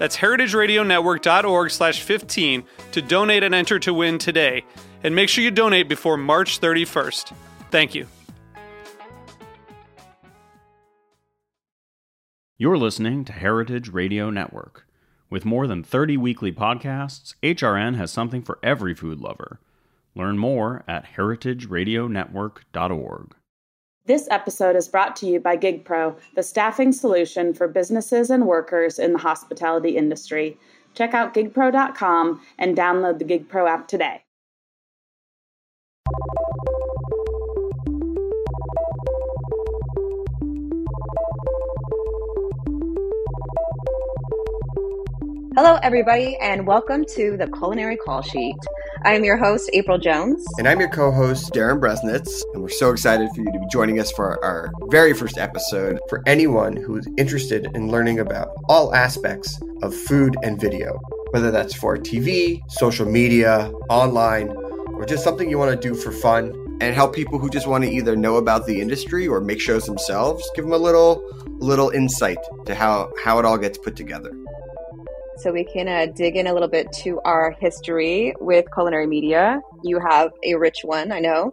That's heritageradionetwork.org slash 15 to donate and enter to win today. And make sure you donate before March 31st. Thank you. You're listening to Heritage Radio Network. With more than 30 weekly podcasts, HRN has something for every food lover. Learn more at heritageradionetwork.org. This episode is brought to you by GigPro, the staffing solution for businesses and workers in the hospitality industry. Check out gigpro.com and download the GigPro app today. Hello, everybody, and welcome to the Culinary Call Sheet. I am your host, April Jones. And I'm your co host, Darin Bresnitz. And we're so excited for you to be joining us for our very first episode for anyone who is interested in learning about all aspects of food and video, whether that's for TV, social media, online, or just something you want to do for fun and help people who just want to either know about the industry or make shows themselves give them a little little insight to how how it all gets put together so we can uh, dig in a little bit to our history with culinary media. You have a rich one, I know.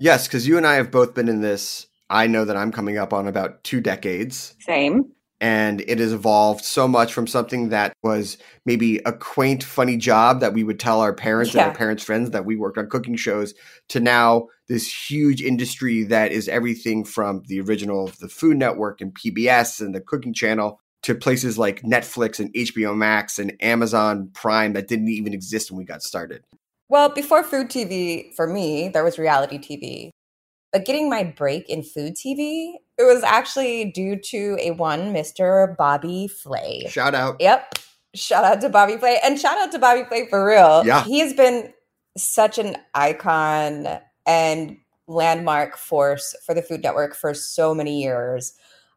Yes, because you and I have both been in this. I know that I'm coming up on about two decades. Same. And it has evolved so much from something that was maybe a quaint, funny job that we would tell our parents yeah. and our parents' friends that we worked on cooking shows to now this huge industry that is everything from the original of the Food Network and PBS and the Cooking Channel to places like Netflix and HBO Max and Amazon Prime that didn't even exist when we got started. Well, before food TV, for me, there was reality TV. But getting my break in food TV, it was actually due to a one Mr. Bobby Flay. Shout out. Yep. Shout out to Bobby Flay. And shout out to Bobby Flay for real. Yeah. He has been such an icon and landmark force for the Food Network for so many years.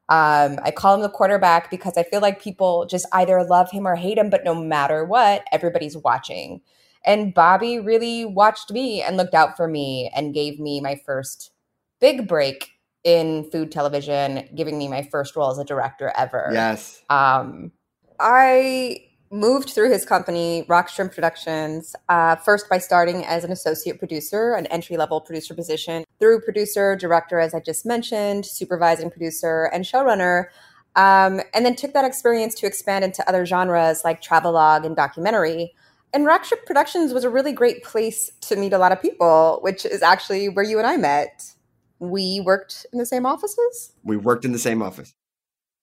Um, I call him the quarterback because I feel like people just either love him or hate him, but no matter what, everybody's watching. And Bobby really watched me and looked out for me and gave me my first big break in food television, giving me my first role as a director ever. Yes. Um, I moved through his company, Rock Shrimp Productions, uh, first by starting as an associate producer, an entry level producer position, through producer, director, as I just mentioned, supervising producer, and showrunner. Um, and then took that experience to expand into other genres like travelogue and documentary. And Rock Shrimp Productions was a really great place to meet a lot of people, which is actually where you and I met. We worked in the same offices. We worked in the same office.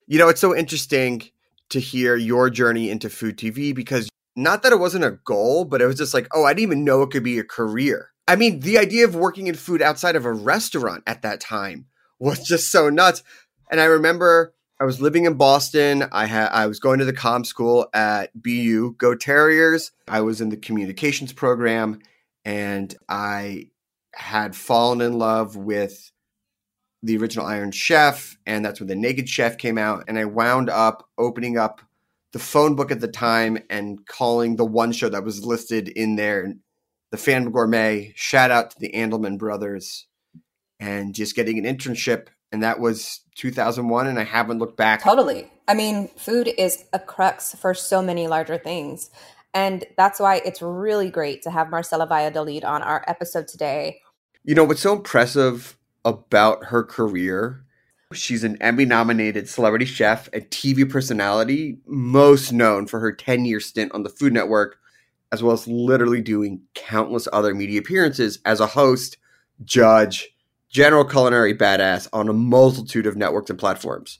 You know, it's so interesting to hear your journey into food TV because not that it wasn't a goal, but it was just like, oh, I didn't even know it could be a career. I mean, the idea of working in food outside of a restaurant at that time was just so nuts. And I remember I was living in Boston. I had I was going to the com school at BU, Go Terriers. I was in the communications program and I had fallen in love with the original Iron Chef, and that's when the Naked Chef came out. And I wound up opening up the phone book at the time and calling the one show that was listed in there, the Phantom Gourmet. Shout out to the Andelman brothers, and just getting an internship. And that was 2001, and I haven't looked back. Totally. I mean, food is a crux for so many larger things. And that's why it's really great to have Marcela Valladolid on our episode today. You know, what's so impressive about her career. She's an Emmy nominated celebrity chef and TV personality, most known for her 10 year stint on the Food Network, as well as literally doing countless other media appearances as a host, judge, general culinary badass on a multitude of networks and platforms.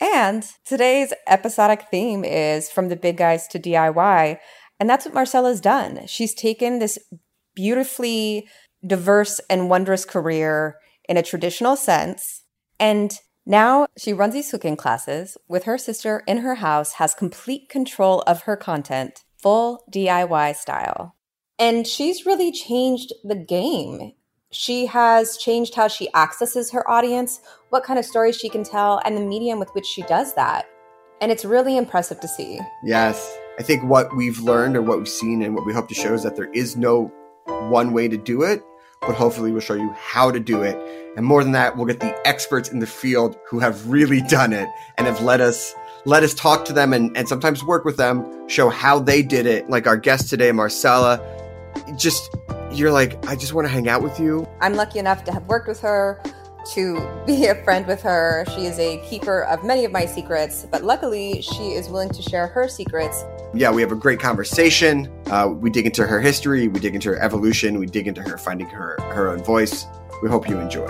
And today's episodic theme is from the big guys to DIY. And that's what Marcela's done. She's taken this beautifully diverse and wondrous career in a traditional sense. And now she runs these cooking classes with her sister in her house, has complete control of her content, full DIY style. And she's really changed the game. She has changed how she accesses her audience, what kind of stories she can tell, and the medium with which she does that. And it's really impressive to see. Yes. I think what we've learned or what we've seen and what we hope to show is that there is no one way to do it, but hopefully we'll show you how to do it. And more than that, we'll get the experts in the field who have really done it and have let us let us talk to them and, and sometimes work with them, show how they did it. Like our guest today, Marcela. Just you're like, I just want to hang out with you. I'm lucky enough to have worked with her, to be a friend with her. She is a keeper of many of my secrets, but luckily she is willing to share her secrets. Yeah, we have a great conversation. Uh, we dig into her history, we dig into her evolution, we dig into her finding her her own voice. We hope you enjoy.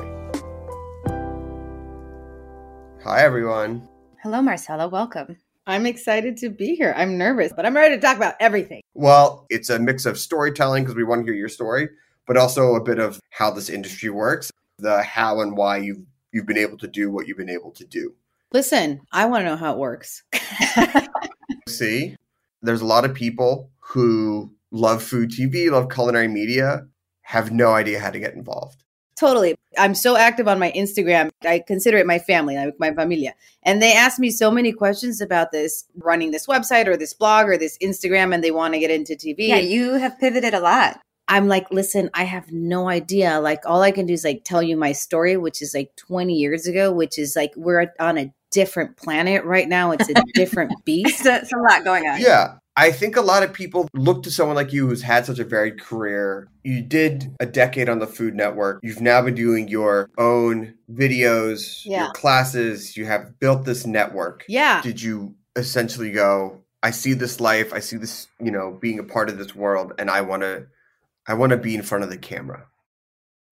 Hi, everyone. Hello, Marcela. Welcome. I'm excited to be here. I'm nervous, but I'm ready to talk about everything. Well, it's a mix of storytelling because we want to hear your story, but also a bit of how this industry works, the how and why you've you've been able to do what you've been able to do. Listen, I want to know how it works. See, there's a lot of people who love food TV, love culinary media, have no idea how to get involved. Totally. I'm so active on my Instagram. I consider it my family, like my familia. And they ask me so many questions about this running this website or this blog or this Instagram, and they want to get into TV. Yeah, you have pivoted a lot. I'm like, listen, I have no idea. Like, all I can do is like tell you my story, which is like 20 years ago, which is like we're on a different planet right now. It's a different beast. It's a lot going on. Yeah. I think a lot of people look to someone like you who's had such a varied career. You did a decade on the Food Network. You've now been doing your own videos, Yeah. your classes. You have built this network. Yeah. Did you essentially go, I see this life, I see this, you know, being a part of this world, and I want to, I want to be in front of the camera.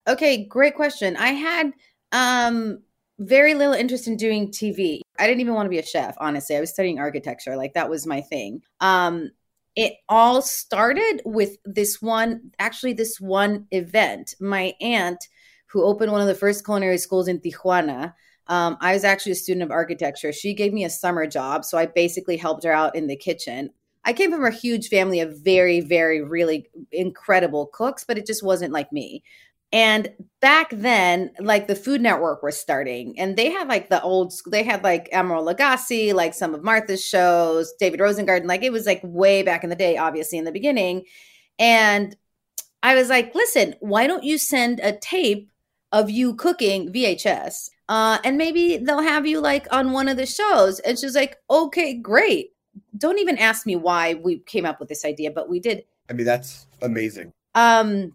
Okay, great question. I had um very little interest in doing TV. I didn't even want to be a chef, honestly. I was studying architecture, like that was my thing. Um it all started with this one actually this one event. My aunt who opened one of the first culinary schools in Tijuana um, I was actually a student of architecture. She gave me a summer job. So I basically helped her out in the kitchen. I came from a huge family of very, very, really incredible cooks, but it just wasn't like me. And back then, like the Food Network was starting, and they had like the old school, they had like Emeril Lagasse, like some of Martha's shows, David Rosengarten, like it was like way back in the day, obviously in the beginning. And I was like, listen, why don't you send a tape of you cooking VHS? Uh, and maybe they'll have you like on one of the shows. And she's like, okay, great. Don't even ask me why we came up with this idea, but we did. I mean, that's amazing. Um,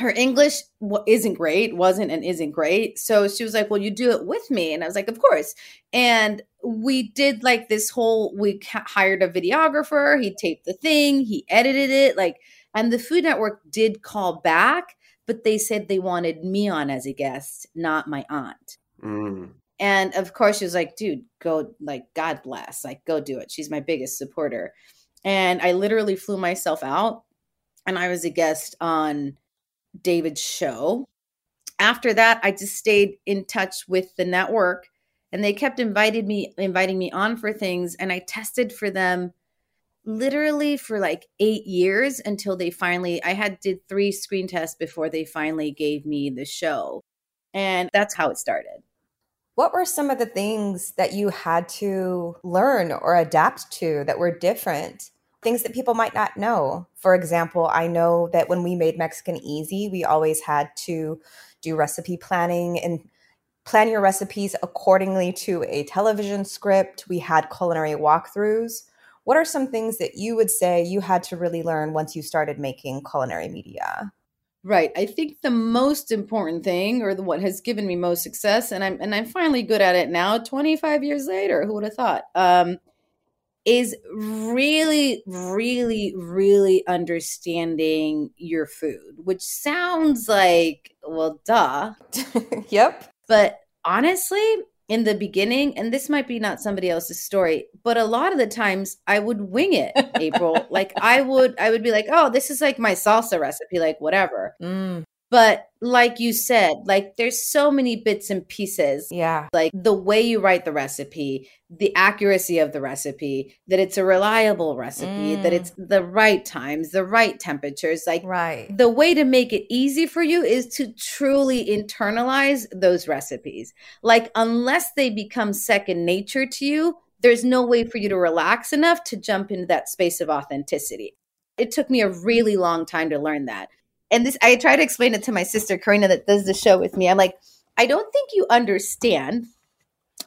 her English isn't great, wasn't and isn't great. So she was like, Well, you do it with me. And I was like, Of course. And we did like this whole, we hired a videographer. He taped the thing, he edited it. Like, and the Food Network did call back, but they said they wanted me on as a guest, not my aunt. Mm. And of course, she was like, dude, go, like, God bless, like, go do it. She's my biggest supporter. And I literally flew myself out and I was a guest on David's show. After that, I just stayed in touch with the network and they kept invited me inviting me on for things and I tested for them literally for like 8 years until they finally I had did 3 screen tests before they finally gave me the show. And that's how it started. What were some of the things that you had to learn or adapt to that were different? Things that people might not know. For example, I know that when we made Mexican Easy, we always had to do recipe planning and plan your recipes accordingly to a television script. We had culinary walkthroughs. What are some things that you would say you had to really learn once you started making culinary media? Right. I think the most important thing or the what has given me most success and I'm and I'm finally good at it now 25 years later, who would have thought? Um is really, really, really understanding your food, which sounds like, well, duh. yep. But honestly, in the beginning, and this might be not somebody else's story, but a lot of the times I would wing it, April. like I would, I would be like, oh, this is like my salsa recipe, like whatever. Mm. But like you said, like there's so many bits and pieces. Yeah. Like the way you write the recipe, the accuracy of the recipe, that it's a reliable recipe, Mm. that it's the right times, the right temperatures. Like Right. the way to make it easy for you is to truly internalize those recipes. Like, unless they become second nature to you, there's no way for you to relax enough to jump into that space of authenticity. It took me a really long time to learn that. And this, I try to explain it to my sister, Carina, that does the show with me. I'm like, I don't think you understand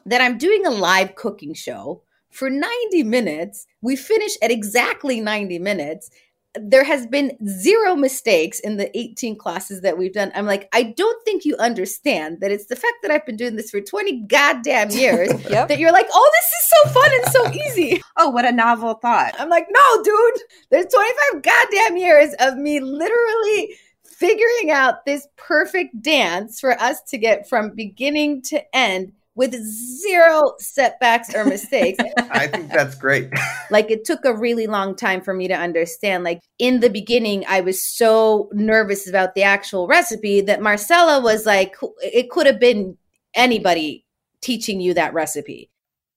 that I'm doing a live cooking show for 90 minutes. We finish at exactly 90 minutes there has been zero mistakes in the 18 classes that we've done. I'm like, I don't think you understand that it's the fact that I've been doing this for 20 goddamn years Yep. that you're like, oh, this is so fun and so easy. Oh, what a novel thought. I'm like, no, dude, there's 25 goddamn years of me literally figuring out this perfect dance for us to get from beginning to end with zero setbacks or mistakes. I think that's great. like it took a really long time for me to understand like in the beginning i was so nervous about the actual recipe that Marcela was like it could have been anybody teaching you that recipe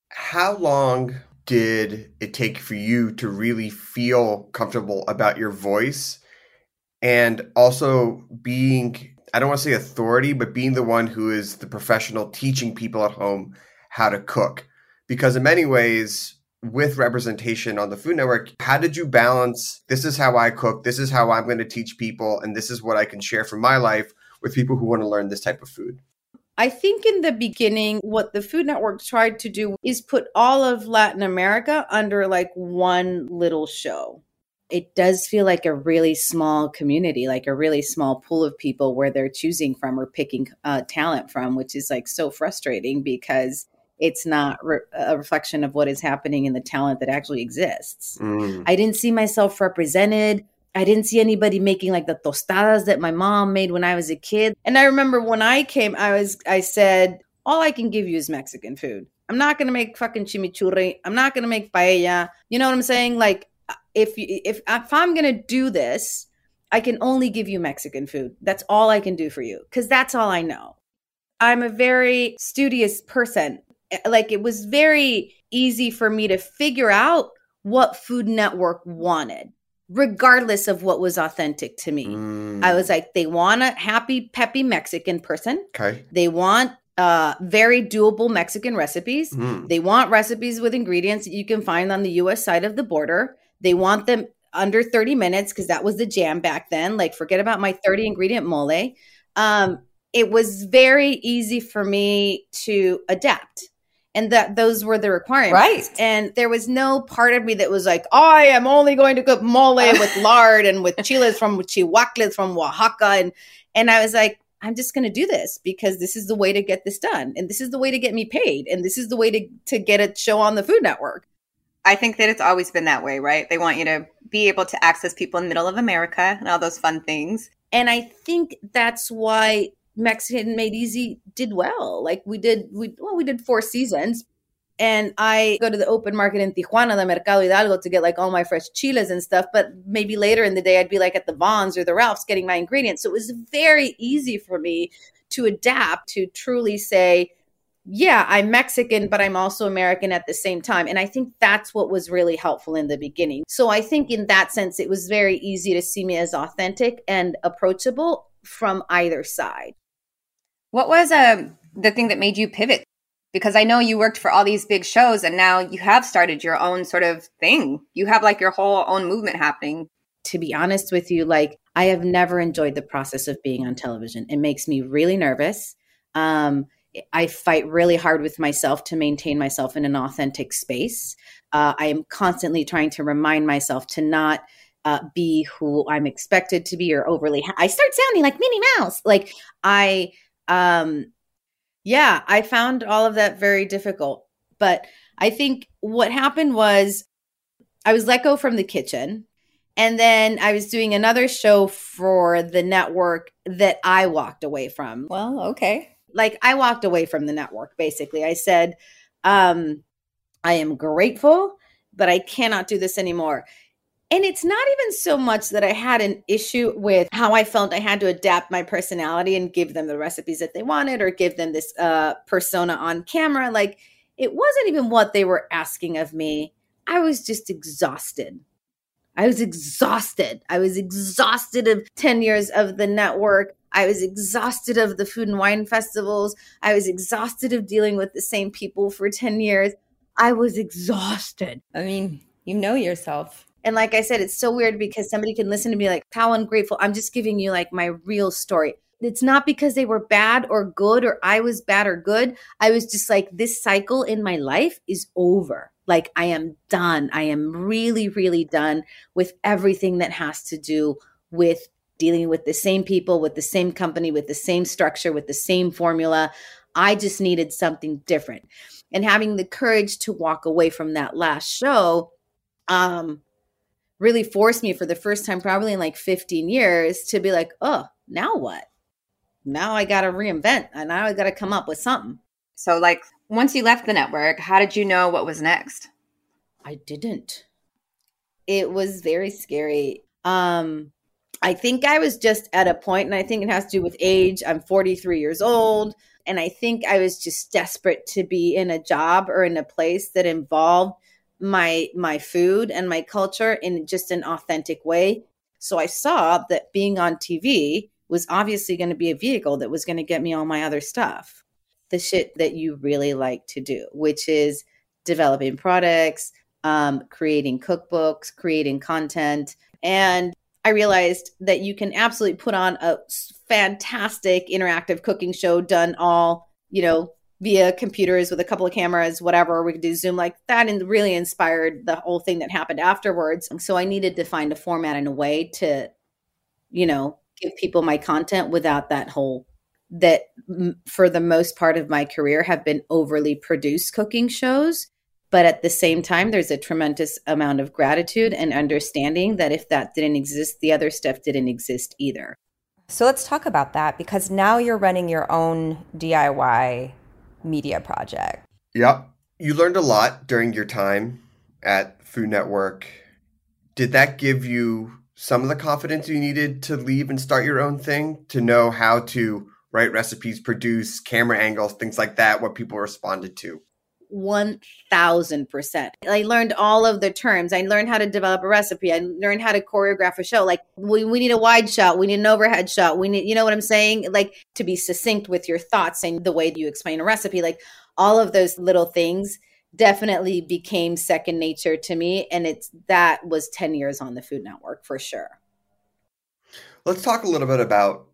How long did it take for you to really feel comfortable about your voice and also being, I don't want to say authority, but being the one who is the professional teaching people at home how to cook? Because in many ways, with representation on the Food Network, how did you balance this is how I cook, this is how I'm going to teach people, and this is what I can share from my life with people who want to learn this type of food? I think in the beginning, what the Food Network tried to do is put all of Latin America under like one little show. It does feel like a really small community, like a really small pool of people where they're choosing from or picking uh, talent from, which is like so frustrating because it's not re- a reflection of what is happening in the talent that actually exists. Mm. I didn't see myself represented. I didn't see anybody making like the tostadas that my mom made when I was a kid. And I remember when I came, I was I said, all I can give you is Mexican food. I'm not gonna make fucking chimichurri. I'm not gonna make paella. You know what I'm saying? Like if you- if if I'm gonna do this, I can only give you Mexican food. That's all I can do for you because that's all I know. I'm a very studious person. Like it was very easy for me to figure out what Food Network wanted, regardless of what was authentic to me. Mm. I was like, they want a happy, peppy Mexican person. okay. They want uh, very doable Mexican recipes. Mm. They want recipes with ingredients that you can find on the US side of the border. They want them under 30 minutes because that was the jam back then. Like, forget about my 30 ingredient mole. Um, it was very easy for me to adapt. And that those were the requirements. Right. And there was no part of me that was like, I am only going to cook mole with lard and with chiles from chilhuacles from Oaxaca. And and I was like, I'm just going to do this because this is the way to get this done. And this is the way to get me paid. And this is the way to, to get a show on the Food Network. I think that it's always been that way, right? They want you to be able to access people in the middle of America and all those fun things. And I think that's why Mexican Made Easy did well. Like we did, we well, we did four seasons. And I go to the open market in Tijuana, the Mercado Hidalgo, to get like all my fresh chiles and stuff. But maybe later in the day, I'd be like at the Vons or the Ralphs getting my ingredients. So it was very easy for me to adapt to truly say, yeah, I'm Mexican, but I'm also American at the same time. And I think that's what was really helpful in the beginning. So I think in that sense, it was very easy to see me as authentic and approachable from either side. What was uh, the thing that made you pivot? Because I know you worked for all these big shows and now you have started your own sort of thing. You have like your whole own movement happening. To be honest with you, like I have never enjoyed the process of being on television. It makes me really nervous. Um, I fight really hard with myself to maintain myself in an authentic space. Uh, I am constantly trying to remind myself to not uh, be who I'm expected to be or overly. Ha- I start sounding like Minnie Mouse. Like I, um, yeah, I found all of that very difficult. But I think what happened was I was let go from the kitchen. And then I was doing another show for the network that I walked away from. Well, okay. Like I walked away from the network, basically. I said, um, I am grateful, but I cannot do this anymore. And it's not even so much that I had an issue with how I felt I had to adapt my personality and give them the recipes that they wanted or give them this uh, persona on camera. Like it wasn't even what they were asking of me. I was just exhausted. I was exhausted. I was exhausted of 10 years of the network. I was exhausted of the food and wine festivals. I was exhausted of dealing with the same people for 10 years. I was exhausted. I mean, you know yourself. And like I said, it's so weird because somebody can listen to me like, how ungrateful. I'm just giving you like my real story. It's not because they were bad or good or I was bad or good. I was just like, this cycle in my life is over. Like, I am done. I am really, really done with everything that has to do with dealing with the same people, with the same company, with the same structure, with the same formula. I just needed something different. And having the courage to walk away from that last show, um, really forced me for the first time, probably in like 15 years, to be like, oh, now what? Now I got to reinvent and now I got to come up with something. So, like, once you left the network, how did you know what was next? I didn't. It was very scary. Um, I think I was just at a point, and I think it has to do with age. I'm 43 years old. And I think I was just desperate to be in a job or in a place that involved my my food and my culture in just an authentic way. So I saw that being on TV was obviously going to be a vehicle that was going to get me all my other stuff. The shit that you really like to do, which is developing products, um, creating cookbooks, creating content. And I realized that you can absolutely put on a fantastic interactive cooking show done all, you know, via computers with a couple of cameras, whatever. We could do Zoom like that and really inspired the whole thing that happened afterwards. So I needed to find a format and a way to, you know, give people my content without that whole that for the most part of my career have been overly produced cooking shows. But at the same time, there's a tremendous amount of gratitude and understanding that if that didn't exist, the other stuff didn't exist either. So let's talk about that because now you're running your own DIY media project. Yep. You learned a lot during your time at Food Network. Did that give you some of the confidence you needed to leave and start your own thing, to know how to write recipes, produce camera angles, things like that, what people responded to? 1000%. I learned all of the terms. I learned how to develop a recipe. I learned how to choreograph a show. Like we, we need a wide shot. We need an overhead shot. We need, you know what I'm saying? Like to be succinct with your thoughts and the way you explain a recipe. Like all of those little things definitely became second nature to me. And it's that was 10 years on the Food Network for sure. Let's talk a little bit about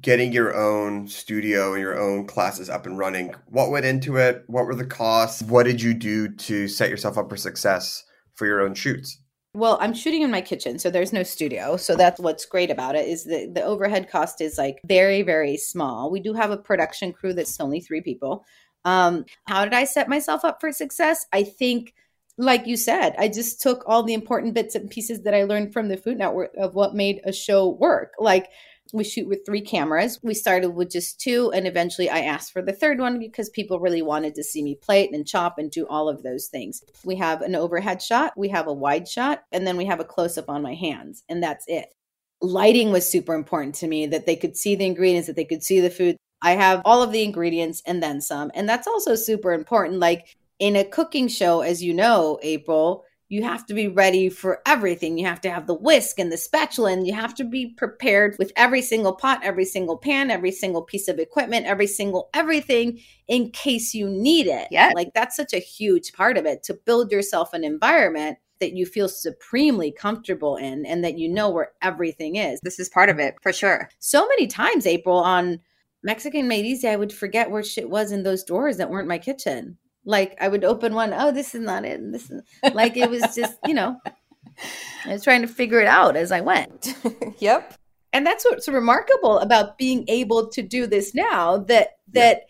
getting your own studio and your own classes up and running what went into it? What were the costs? What did you do to set yourself up for success for your own shoots? Well i'm shooting in my kitchen so there's no studio so that's what's great about it is that the overhead cost is like very very small. We do have a production crew that's only three people. Um how did i set myself up for success? I think like you said, I just took all the important bits and pieces that I learned from the Food Network of what made a show work. Like we shoot with three cameras. We started with just two, and eventually I asked for the third one because people really wanted to see me plate and chop and do all of those things. We have an overhead shot, we have a wide shot, and then we have a close up on my hands, and that's it. Lighting was super important to me that they could see the ingredients, that they could see the food. I have all of the ingredients and then some. And that's also super important. Like in a cooking show, as you know, April, you have to be ready for everything. You have to have the whisk and the spatula, and you have to be prepared with every single pot, every single pan, every single piece of equipment, every single everything in case you need it. Yeah. Like that's such a huge part of it to build yourself an environment that you feel supremely comfortable in and that you know where everything is. This is part of it for sure. So many times, April, on Mexican Made Easy, I would forget where shit was in those drawers that weren't my kitchen. Like I would open one, oh, this is not it. This is like it was just, you know, I was trying to figure it out as I went. yep. And that's what's remarkable about being able to do this now that that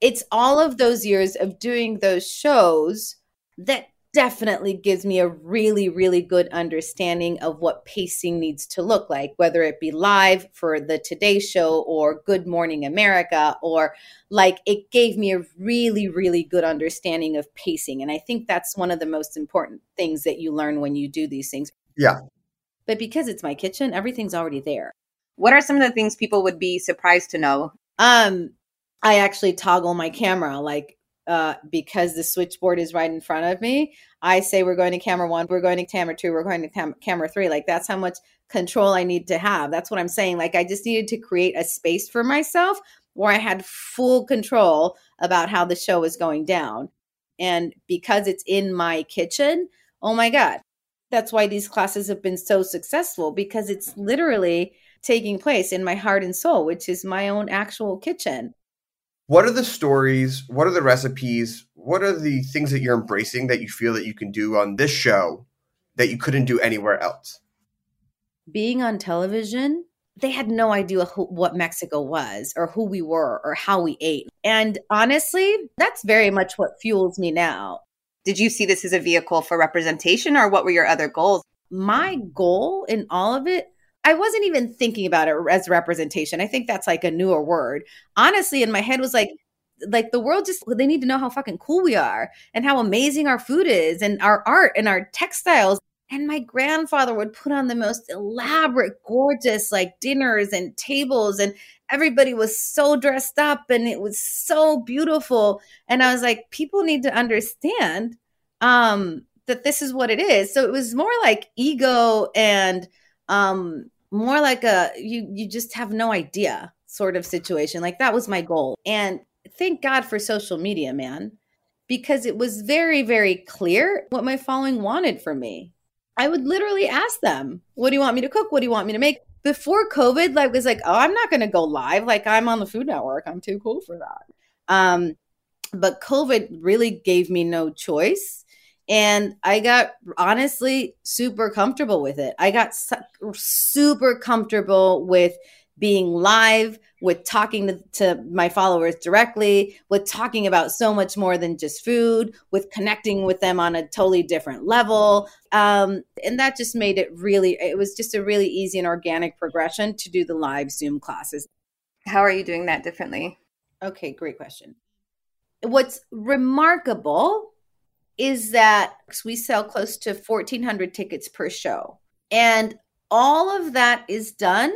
yeah. it's all of those years of doing those shows that definitely gives me a really, really good understanding of what pacing needs to look like, whether it be live for the Today Show or Good Morning America, or like it gave me a really, really good understanding of pacing. And I think that's one of the most important things that you learn when you do these things. Yeah. But because it's my kitchen, everything's already there. What are some of the things people would be surprised to know? Um, I actually toggle my camera like uh, because the switchboard is right in front of me, I say we're going to camera one, we're going to camera two, we're going to cam- camera three. Like that's how much control I need to have. That's what I'm saying. Like I just needed to create a space for myself where I had full control about how the show was going down. And because it's in my kitchen, oh my God, that's why these classes have been so successful because it's literally taking place in my heart and soul, which is my own actual kitchen what are the stories what are the recipes what are the things that you're embracing that you feel that you can do on this show that you couldn't do anywhere else? Being on television they had no idea who, what mexico was or who we were or how we ate. And honestly that's very much what fuels me now. Did you see this as a vehicle for representation or what were your other goals? My goal in all of it I wasn't even thinking about it as representation. I think that's like a newer word. Honestly, in my head was like, like the world just they need to know how fucking cool we are and how amazing our food is and our art and our textiles. And my grandfather would put on the most elaborate, gorgeous like dinners and tables, and everybody was so dressed up and it was so beautiful. And I was like, people need to understand um, that this is what it is. So it was more like ego and um more like a you you just have no idea sort of situation. Like that was my goal. And thank God for social media, man, because it was very very clear what my following wanted from me. I would literally ask them, "What do you want me to cook? What do you want me to make?" Before COVID, like was like, "Oh, I'm not going to go live. Like I'm on the Food Network. I'm too cool for that." Um but COVID really gave me no choice and I got honestly super comfortable with it. I got su- super comfortable with being live, with talking to, to, my followers directly, with talking about so much more than just food, with connecting with them on a totally different level. Um, and that just made it really, it was just a really easy and organic progression to do the live Zoom classes. How are you doing that differently? Okay, great question. What's remarkable is that we sell close to 1,400 tickets per show. And all of that is done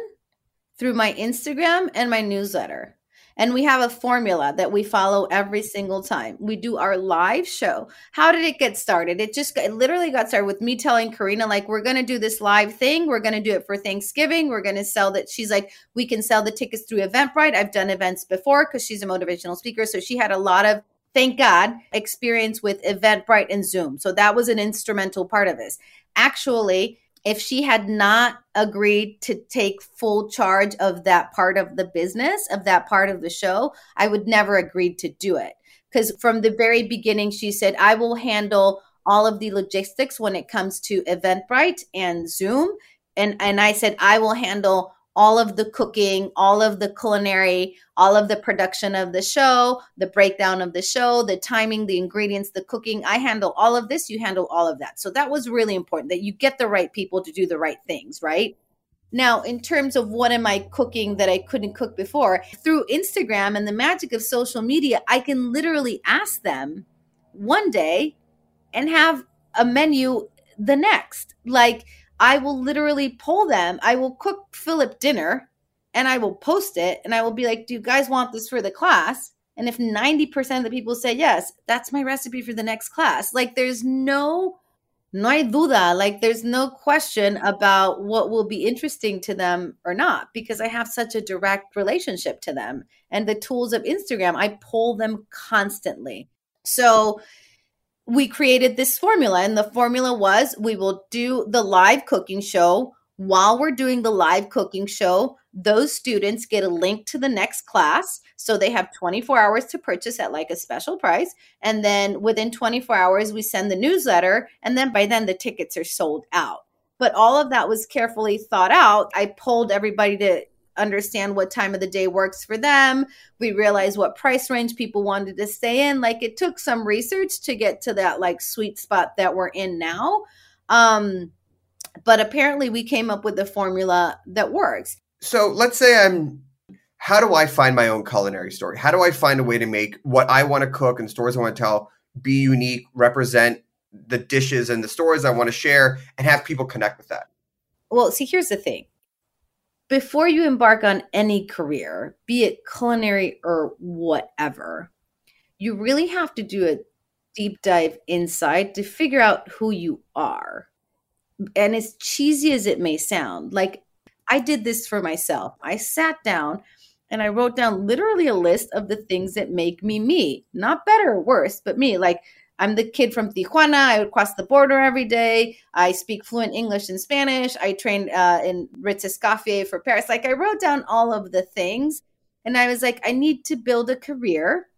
through my Instagram and my newsletter. And we have a formula that we follow every single time. We do our live show. How did it get started? It just it literally got started with me telling Carina, like, we're going to do this live thing. We're going to do it for Thanksgiving. We're going to sell that. She's like, we can sell the tickets through Eventbrite. I've done events before because she's a motivational speaker. So she had a lot of thank God, experience with Eventbrite and Zoom. So that was an instrumental part of this. Actually, if she had not agreed to take full charge of that part of the business, of that part of the show, I would never agreed to do it. Because from the very beginning, she said, I will handle all of the logistics when it comes to Eventbrite and Zoom. And, and I said, I will handle all of the cooking, all of the culinary, all of the production of the show, the breakdown of the show, the timing, the ingredients, the cooking. I handle all of this, you handle all of that. So that was really important that you get the right people to do the right things, right? Now, in terms of what am I cooking that I couldn't cook before, through Instagram and the magic of social media, I can literally ask them one day and have a menu the next. Like, I will literally pull them. I will cook Philip dinner and I will post it and I will be like, Do you guys want this for the class? And if 90% of the people say yes, that's my recipe for the next class. Like there's no no hay duda, like there's no question about what will be interesting to them or not because I have such a direct relationship to them. And the tools of Instagram, I pull them constantly. So we created this formula and the formula was we will do the live cooking show. While we're doing the live cooking show those students get a link to the next class so they have 24 hours to purchase at like a special price and then within 24 hours we send the newsletter and then by then the tickets are sold out. But all of that was carefully thought out. I pulled everybody to understand what time of the day works for them. We realized what price range people wanted to stay in. Like it took some research to get to that like sweet spot that we're in now. Um, but apparently we came up with a formula that works. So let's say I'm how do I find my own culinary story? How do I find a way to make what I want to cook and stories I want to tell be unique, represent the dishes and the stories I want to share, and have people connect with that? Well, see, here's the thing. Before you embark on any career, be it culinary or whatever, you really have to do a deep dive inside to figure out who you are. And as cheesy as it may sound, like I did this for myself. I sat down and I wrote down literally a list of the things that make me me, not better or worse, but me. Like I'm the kid from Tijuana. I would cross the border every day. I speak fluent English and Spanish. I trained uh, in Ritz Escoffier for Paris. Like I wrote down all of the things, and I was like, I need to build a career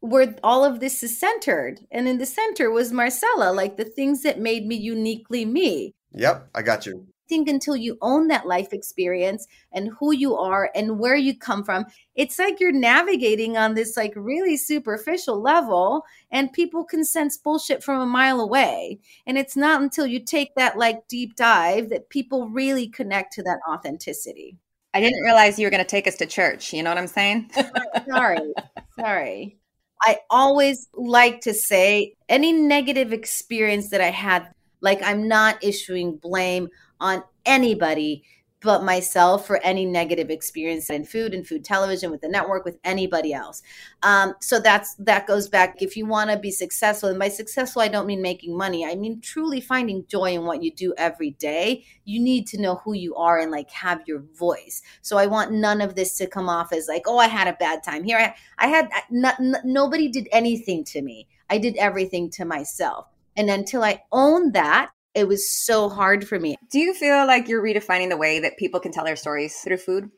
where all of this is centered. And in the center was Marcela, like the things that made me uniquely me. Yep, I got you think until you own that life experience and who you are and where you come from, it's like you're navigating on this like really superficial level and people can sense bullshit from a mile away. And it's not until you take that like deep dive that people really connect to that authenticity. I didn't realize you were going to take us to church. You know what I'm saying? sorry. Sorry. I always like to say any negative experience that I had, like I'm not issuing blame on anybody but myself for any negative experience in food and food television with the network with anybody else. Um, so that's that goes back if you want to be successful and by successful i don't mean making money i mean truly finding joy in what you do every day. You need to know who you are and like have your voice. So i want none of this to come off as like oh i had a bad time here. I, I had not, nobody did anything to me. I did everything to myself. And until i own that it was so hard for me. Do you feel like you're redefining the way that people can tell their stories through food?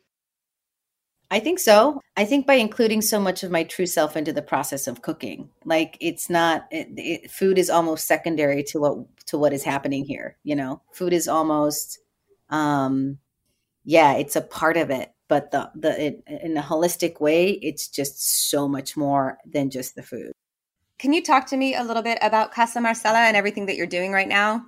I think so. I think by including so much of my true self into the process of cooking, like it's not it, it, food is almost secondary to what to what is happening here. You know, food is almost, um, yeah, it's a part of it. But the the it, in a holistic way, it's just so much more than just the food. Can you talk to me a little bit about Casa Marcela and everything that you're doing right now?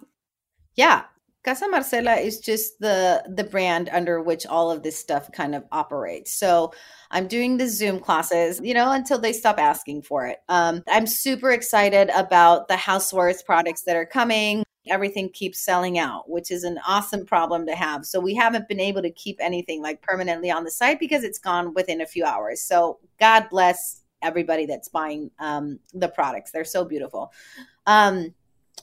Yeah. Casa Marcela is just the the brand under which all of this stuff kind of operates. So I'm doing the Zoom classes, you know, until they stop asking for it. Um, I'm super excited about the housewares products that are coming. Everything keeps selling out, which is an awesome problem to have. So we haven't been able to keep anything like permanently on the site because it's gone within a few hours. So God bless everybody that's buying um, the products. They're so beautiful. Um,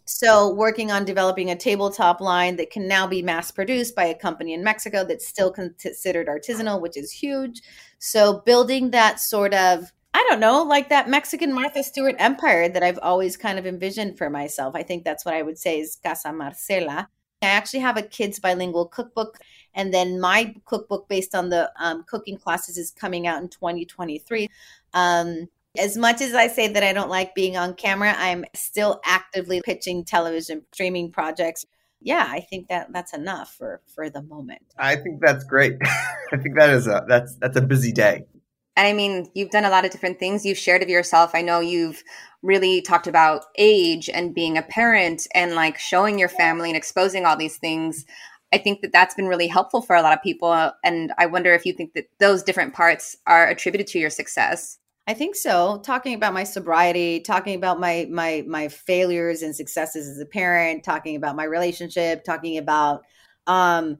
so, working on developing a tabletop line that can now be mass produced by a company in Mexico that's still considered artisanal, which is huge. So, building that sort of I don't know, like that Mexican Martha Stewart empire that I've always kind of envisioned for myself. I think that's what I would say is Casa Marcela. I actually have a kids bilingual cookbook, and then my cookbook based on the um, cooking classes is coming out in 2023. Um, as much as I say that I don't like being on camera, I'm still actively pitching television streaming projects. Yeah, I think that that's enough for for the moment. I think that's great. I think that is a that's that's a busy day. And I mean, you've done a lot of different things. You've shared of yourself. I know you've really talked about age and being a parent and like showing your family and exposing all these things. I think that that's been really helpful for a lot of people. And I wonder if you think that those different parts are attributed to your success. I think so. Talking about my sobriety, talking about my my my failures and successes as a parent, talking about my relationship, talking about um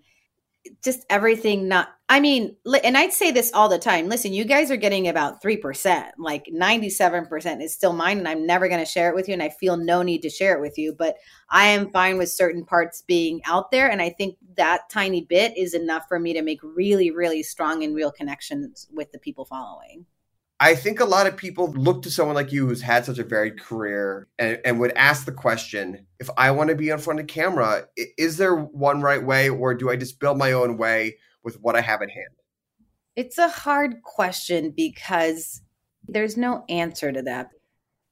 just everything not I mean, and I'd say this all the time. Listen, you guys are getting about 3%. Like 97% is still mine and I'm never going to share it with you and I feel no need to share it with you, but I am fine with certain parts being out there and I think that tiny bit is enough for me to make really really strong and real connections with the people following. I think a lot of people look to someone like you who's had such a varied career and, and, would ask the question if I want to be in front of the camera, is there one right way or do I just build my own way with what I have at hand? It's a hard question because there's no answer to that.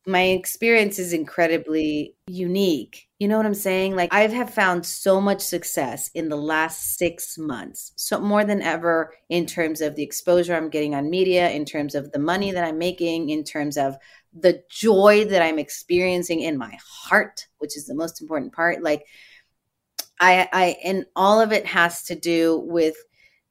My experience is incredibly unique You know what I'm saying? Like I have found so much success in the last 6 months. So more than ever in terms of the exposure I'm getting on media, in terms of the money that I'm making, in terms of the joy that I'm experiencing in my heart, which is the most important part. Like I I and all of it has to do with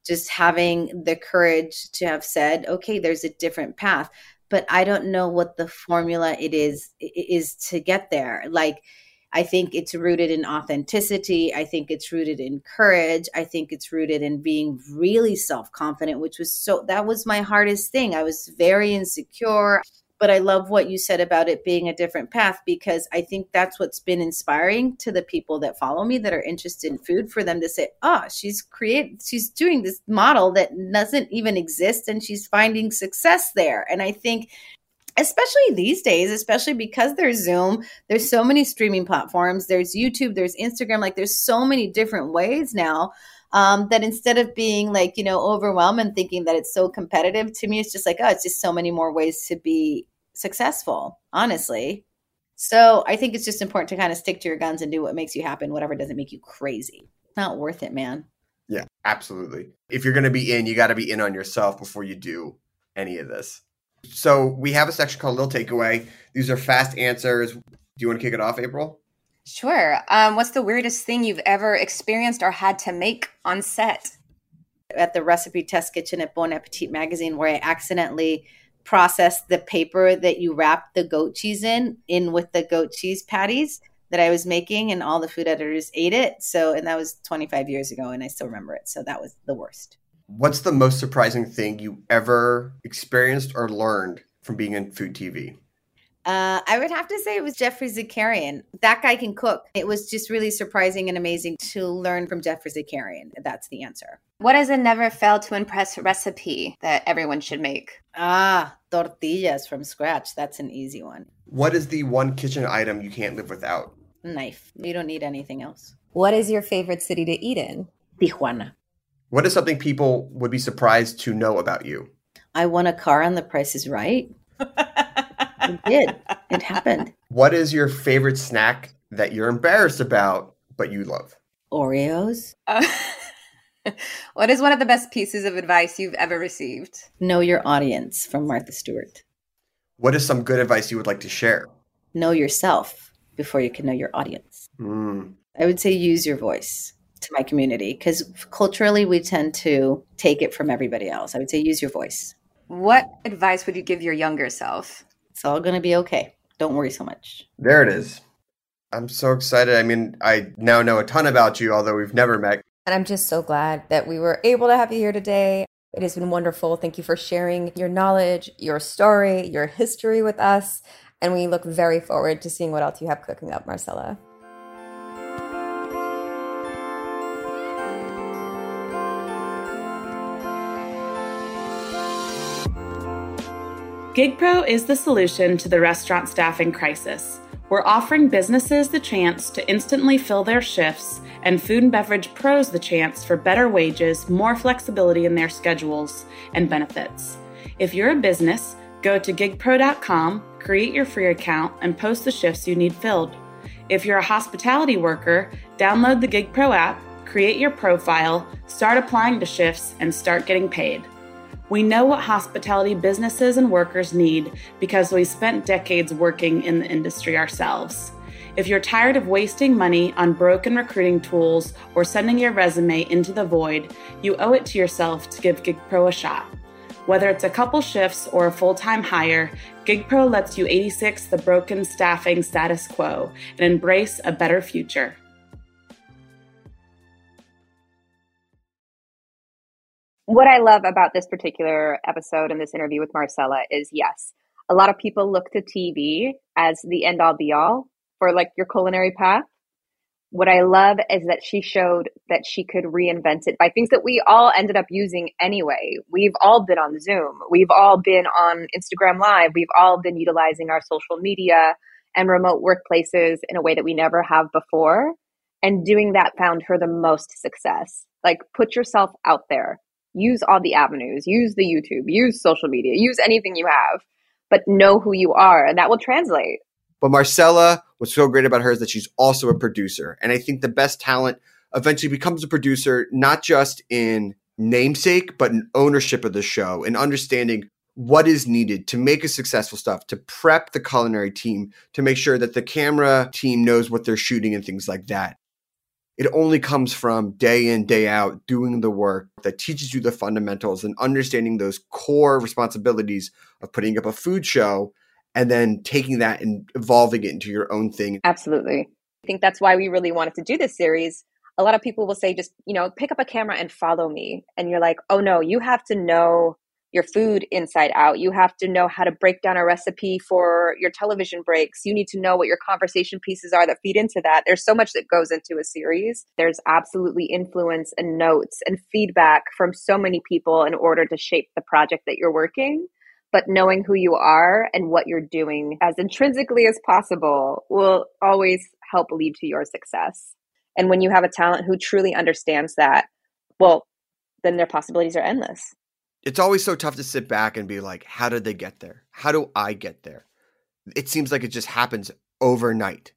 just having the courage to have said, okay, there's a different path, but I don't know what the formula it is is to get there. Like I think it's rooted in authenticity. I think it's rooted in courage. I think it's rooted in being really self confident, which was so, that was my hardest thing. I was very insecure. But I love what you said about it being a different path because I think that's what's been inspiring to the people that follow me that are interested in food for them to say, oh, she's create she's doing this model that doesn't even exist and she's finding success there. And I think especially these days, especially because there's Zoom, there's so many streaming platforms, there's YouTube, there's Instagram, like there's so many different ways now. Um, that instead of being like, you know, overwhelmed and thinking that it's so competitive, to me, it's just like, oh, it's just so many more ways to be successful, honestly. So I think it's just important to kind of stick to your guns and do what makes you happy, whatever doesn't make you crazy. it's Not worth it, man. Yeah, absolutely. If you're going to be in, you got to be in on yourself before you do any of this. So we have a section called Little Takeaway. These are fast answers. Do you want to kick it off, April? Sure. Um, what's the weirdest thing you've ever experienced or had to make on set? At the recipe test kitchen at Bon Appetit magazine, where I accidentally processed the paper that you wrap the goat cheese in, in with the goat cheese patties that I was making, and all the food editors ate it. So, and that was 25 years ago, and I still remember it. So that was the worst. What's the most surprising thing you ever experienced or learned from being in food TV? Uh, I would have to say it was Geoffrey Zakarian. That guy can cook. It was just really surprising and amazing to learn from Geoffrey Zakarian. That's the answer. What is a never fail to impress recipe that everyone should make? Ah, tortillas from scratch. That's an easy one. What is the one kitchen item you can't live without? Knife. You don't need anything else. What is your favorite city to eat in? Tijuana. What is something people would be surprised to know about you? I won a car on the price is right. I did. It happened. What is your favorite snack that you're embarrassed about but you love? Oreos. Uh, what is one of the best pieces of advice you've ever received? Know your audience from Martha Stewart. What is some good advice you would like to share? Know yourself before you can know your audience. Mm. I would say use your voice to my community because culturally we tend to take it from everybody else. I would say use your voice. What advice would you give your younger self? It's all going to be okay. Don't worry so much. There it is. I'm so excited. I mean, I now know a ton about you, although we've never met. And I'm just so glad that we were able to have you here today. It has been wonderful. Thank you for sharing your knowledge, your story, your history with us. And we look very forward to seeing what else you have cooking up, Marcela. GigPro is the solution to the restaurant staffing crisis. We're offering businesses the chance to instantly fill their shifts and food and beverage pros the chance for better wages, more flexibility in their schedules, and benefits. If you're a business, go to gigpro.com, create your free account, and post the shifts you need filled. If you're a hospitality worker, download the GigPro app, create your profile, start applying to shifts, and start getting paid. We know what hospitality businesses and workers need because we spent decades working in the industry ourselves. If you're tired of wasting money on broken recruiting tools or sending your resume into the void, you owe it to yourself to give GigPro a shot. Whether it's a couple shifts or a full time hire, GigPro lets you 86 the broken staffing status quo and embrace a better future. What I love about this particular episode and this interview with Marcela is yes, a lot of people look to TV as the end all be all for like your culinary path. What I love is that she showed that she could reinvent it by things that we all ended up using anyway. We've all been on Zoom. We've all been on Instagram Live. We've all been utilizing our social media and remote workplaces in a way that we never have before. And doing that found her the most success. Like, put yourself out there use all the avenues, use the YouTube, use social media, use anything you have, but know who you are, and that will translate. But Marcela, what's so great about her is that she's also a producer. And I think the best talent eventually becomes a producer, not just in namesake, but in ownership of the show and understanding what is needed to make a successful stuff, to prep the culinary team, to make sure that the camera team knows what they're shooting and things like that. It only comes from day in, day out, doing the work that teaches you the fundamentals and understanding those core responsibilities of putting up a food show and then taking that and evolving it into your own thing. Absolutely. I think that's why we really wanted to do this series. A lot of people will say, just, you know, pick up a camera and follow me. And you're like, oh no, you have to know your food inside out. You have to know how to break down a recipe for your television breaks. You need to know what your conversation pieces are that feed into that. There's so much that goes into a series. There's absolutely influence and notes and feedback from so many people in order to shape the project that you're working. But knowing who you are and what you're doing as intrinsically as possible will always help lead to your success. And when you have a talent who truly understands that, well, then their possibilities are endless it's always so tough to sit back and be like, how did they get there? How do I get there? It seems like it just happens overnight.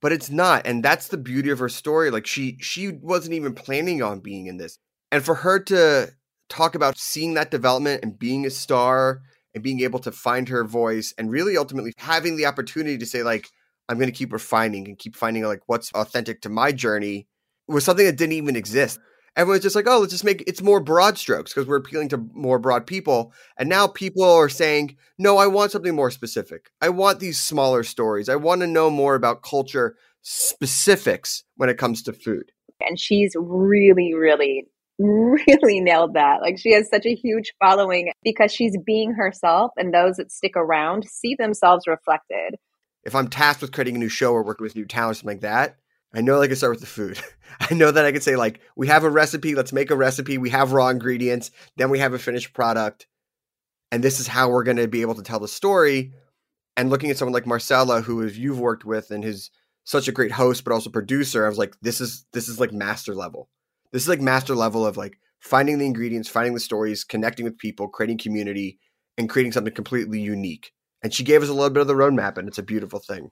But it's not, and that's the beauty of her story. Like she she wasn't even planning on being in this. And for her to talk about seeing that development and being a star and being able to find her voice and really ultimately having the opportunity to say like I'm going to keep refining and keep finding like what's authentic to my journey was something that didn't even exist everyone's just like, oh, let's just make it's more broad strokes because we're appealing to more broad people. And now people are saying, no, I want something more specific. I want these smaller stories. I want to know more about culture specifics when it comes to food. And she's really, really, really nailed that. Like she has such a huge following because she's being herself, and those that stick around see themselves reflected. If I'm tasked with creating a new show or working with new talent, something like that, I know I can start with the food. I know that I can say like, we have a recipe, let's make a recipe. We have raw ingredients, then we have a finished product. And this is how we're going to be able to tell the story. And looking at someone like Marcela, who you've worked with and who's such a great host, but also producer, I was like, this is this is like master level. This is like master level of like finding the ingredients, finding the stories, connecting with people, creating community, and creating something completely unique. And she gave us a little bit of the roadmap, and it's a beautiful thing.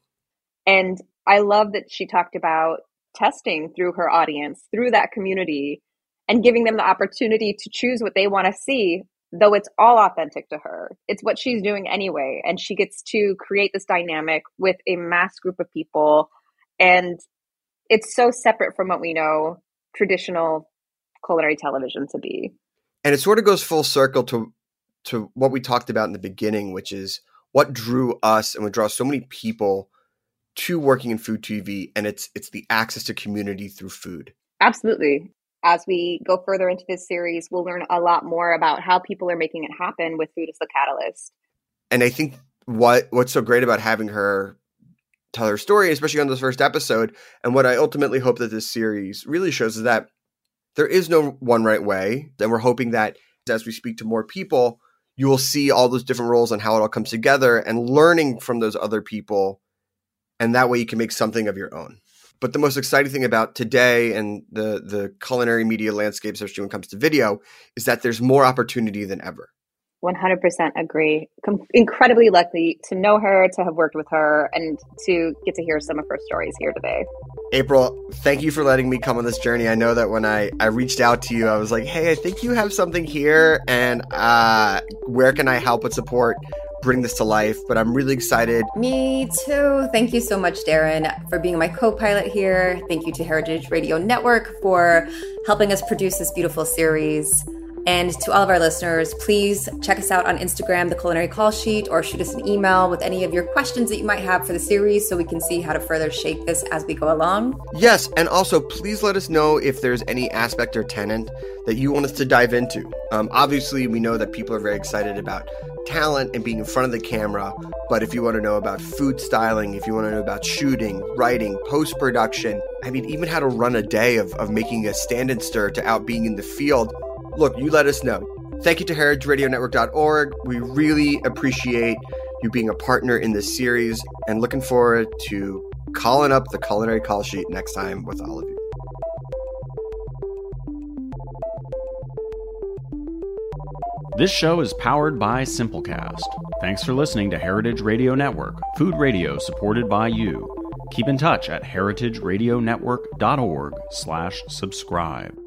And I love that she talked about testing through her audience, through that community, and giving them the opportunity to choose what they want to see, though it's all authentic to her. It's what she's doing anyway. And she gets to create this dynamic with a mass group of people. And it's so separate from what we know traditional culinary television to be. And it sort of goes full circle to to what we talked about in the beginning, which is what drew us and what draws so many people to working in food TV, and it's it's the access to community through food. Absolutely. As we go further into this series, we'll learn a lot more about how people are making it happen with food as the catalyst. And I think what what's so great about having her tell her story, especially on this first episode, and what I ultimately hope that this series really shows is that there is no one right way. And we're hoping that as we speak to more people, you will see all those different roles and how it all comes together and learning from those other people and that way you can make something of your own. But the most exciting thing about today and the the culinary media landscape, especially when it comes to video, is that there's more opportunity than ever. 100% agree. Com- incredibly lucky to know her, to have worked with her, and to get to hear some of her stories here today. April, thank you for letting me come on this journey. I know that when I, I reached out to you, I was like, hey, I think you have something here, and uh, where can I help and support? Bring this to life, but I'm really excited. Me too. Thank you so much, Darin, for being my co pilot here. Thank you to Heritage Radio Network for helping us produce this beautiful series. And to all of our listeners, please check us out on Instagram, the Culinary Call Sheet, or shoot us an email with any of your questions that you might have for the series so we can see how to further shape this as we go along. Yes, and also please let us know if there's any aspect or tenant that you want us to dive into. Um, obviously, we know that people are very excited about talent and being in front of the camera, but if you want to know about food styling, if you want to know about shooting, writing, post production, I mean, even how to run a day of, of making a stand and stir to out being in the field look, you let us know. Thank you to heritageradionetwork.org. We really appreciate you being a partner in this series and looking forward to calling up the culinary call sheet next time with all of you. This show is powered by Simplecast. Thanks for listening to Heritage Radio Network, food radio supported by you. Keep in touch at heritageradionetwork.org slash subscribe.